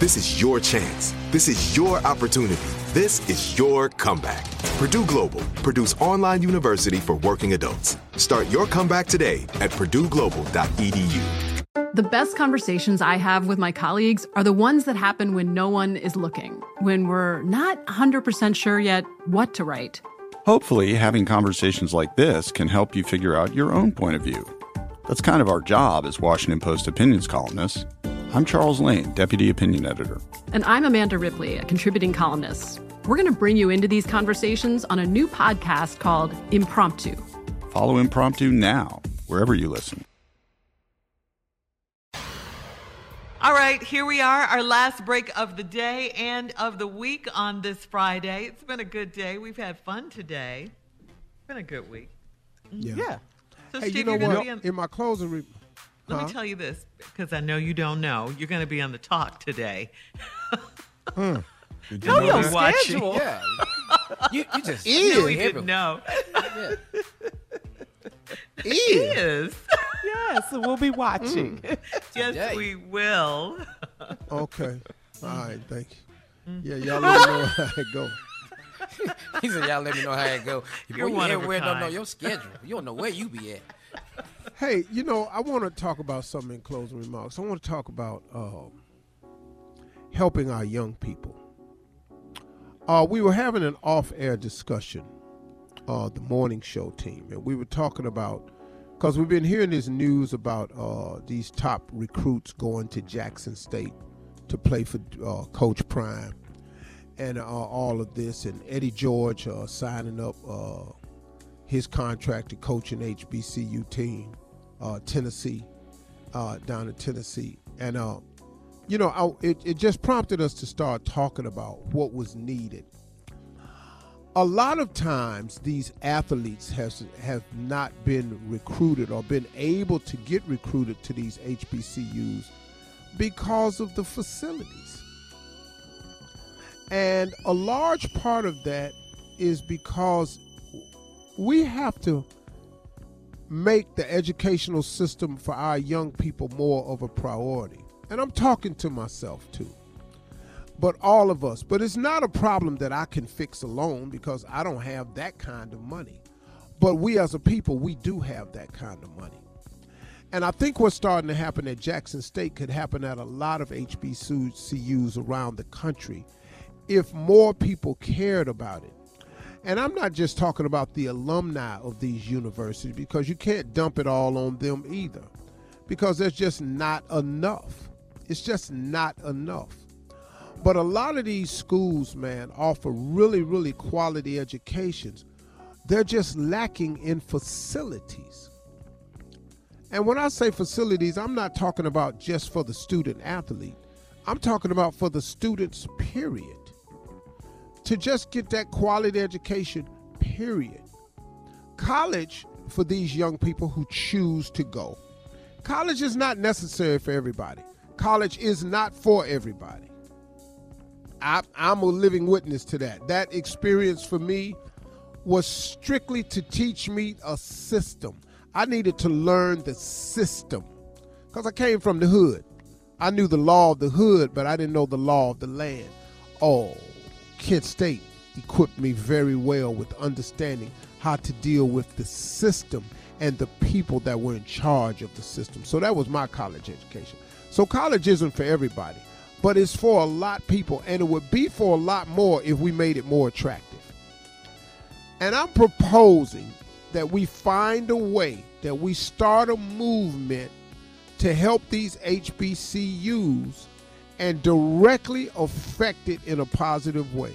This is your chance. This is your opportunity. This is your comeback. Purdue Global, Purdue's online university for working adults. Start your comeback today at purdueglobal.edu. The best conversations I have with my colleagues are the ones that happen when no one is looking, when we're not 100% sure yet what to write. Hopefully, having conversations like this can help you figure out your own point of view. That's kind of our job as Washington Post opinions columnists. I'm Charles Lane, Deputy Opinion Editor. And I'm Amanda Ripley, a contributing columnist. We're going to bring you into these conversations on a new podcast called Impromptu. Follow Impromptu now, wherever you listen. All right, here we are, our last break of the day and of the week on this Friday. It's been a good day. We've had fun today. It's been a good week. Yeah. Yeah. So, Hey, Steve, you know you're what? be on- In my closing, re- let Huh? me tell you this because I know you don't know. You're going to be on the talk today. Hmm. Did Know your watching. schedule. Yeah. You, you just No, we every- didn't know. Yeah. Is. Yes, we'll be watching. yes, Today. we will. okay. All right, thank Mm. you. Yeah, y'all let me know how it go. He said, "Y'all let me know how it go." You're Boy, you one of a everywhere don't know your schedule. You don't know where you be at. Hey, you know, I want to talk about something in closing remarks. I want to talk about um, helping our young people. Uh, we were having an off-air discussion, uh, the morning show team, and we were talking about because we've been hearing this news about uh, these top recruits going to Jackson State to play for uh, Coach Prime, and uh, all of this, and Eddie George uh, signing up uh, his contract to coach an HBCU team, uh, Tennessee, uh, down in Tennessee, and uh, you know, I, it, it just prompted us to start talking about what was needed. A lot of times, these athletes has have not been recruited or been able to get recruited to these HBCUs because of the facilities. And a large part of that is because we have to make the educational system for our young people more of a priority. And I'm talking to myself too. But all of us. But it's not a problem that I can fix alone because I don't have that kind of money. But we as a people, we do have that kind of money. And I think what's starting to happen at Jackson State could happen at a lot of HBCUs around the country if more people cared about it. And I'm not just talking about the alumni of these universities because you can't dump it all on them either because there's just not enough. It's just not enough. But a lot of these schools, man, offer really, really quality educations. They're just lacking in facilities. And when I say facilities, I'm not talking about just for the student athlete. I'm talking about for the students, period. To just get that quality education, period. College, for these young people who choose to go, college is not necessary for everybody. College is not for everybody. I, am a living witness to that. That experience for me was strictly to teach me a system. I needed to learn the system because I came from the hood. I knew the law of the hood, but I didn't know the law of the land. Oh, Kent State equipped me very well with understanding how to deal with the system and the people that were in charge of the system. So that was my college education. So college isn't for everybody but it's for a lot people, and it would be for a lot more if we made it more attractive. And I'm proposing that we find a way that we start a movement to help these HBCUs and directly affect it in a positive way.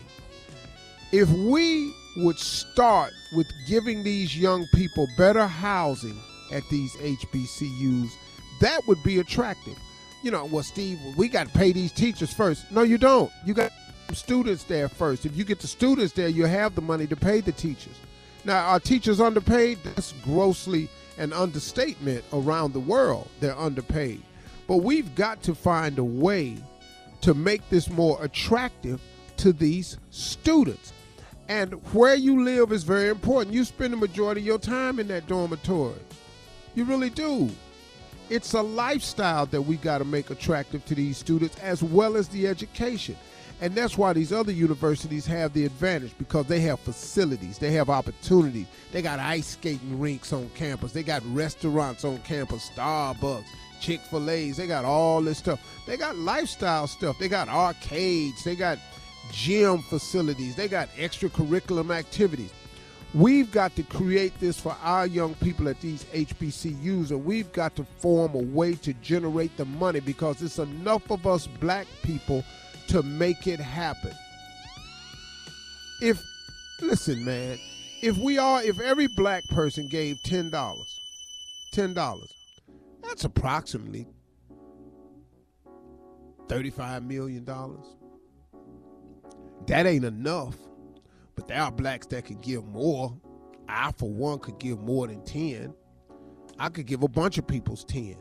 If we would start with giving these young people better housing at these HBCUs, that would be attractive you know, well, Steve, we got to pay these teachers first. No, you don't. You got students there first. If you get the students there, you have the money to pay the teachers. Now, are teachers underpaid? That's grossly an understatement around the world. They're underpaid. But we've got to find a way to make this more attractive to these students. And where you live is very important. You spend the majority of your time in that dormitory. You really do. It's a lifestyle that we got to make attractive to these students as well as the education. And that's why these other universities have the advantage because they have facilities, they have opportunities. They got ice skating rinks on campus, they got restaurants on campus, Starbucks, Chick fil A's, they got all this stuff. They got lifestyle stuff, they got arcades, they got gym facilities, they got extracurricular activities. We've got to create this for our young people at these HBCUs, and we've got to form a way to generate the money because it's enough of us black people to make it happen. If, listen, man, if we are, if every black person gave $10, $10, that's approximately $35 million. That ain't enough but there are blacks that could give more. I, for one, could give more than 10. I could give a bunch of people's 10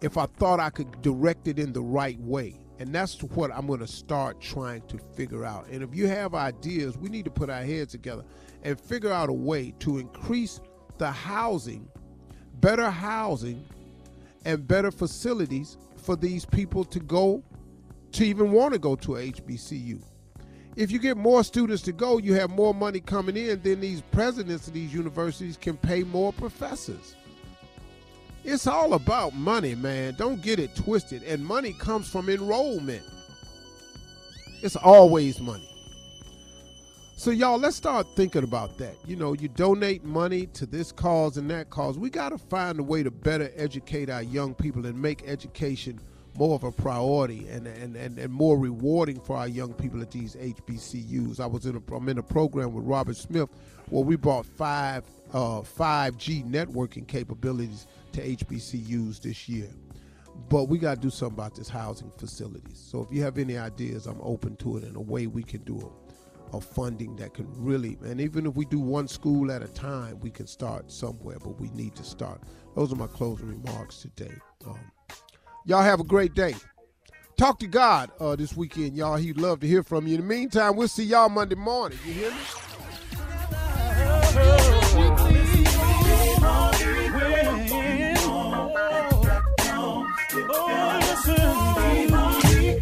if I thought I could direct it in the right way. And that's what I'm going to start trying to figure out. And if you have ideas, we need to put our heads together and figure out a way to increase the housing, better housing, and better facilities for these people to go to even want to go to a HBCU if you get more students to go, you have more money coming in, then these presidents of these universities can pay more professors. It's all about money, man. Don't get it twisted. And money comes from enrollment. It's always money. So, y'all, let's start thinking about that. You know, you donate money to this cause and that cause. We got to find a way to better educate our young people and make education more of a priority and, and, and, and more rewarding for our young people at these HBCUs. I was in a, I'm in a program with Robert Smith where we brought five uh, 5G networking capabilities to HBCUs this year. But we got to do something about this housing facilities. So if you have any ideas, I'm open to it in a way we can do a, a funding that can really, and even if we do one school at a time, we can start somewhere, but we need to start. Those are my closing remarks today. Um, Y'all have a great day. Talk to God uh, this weekend, y'all. He'd love to hear from you. In the meantime, we'll see y'all Monday morning. You hear me?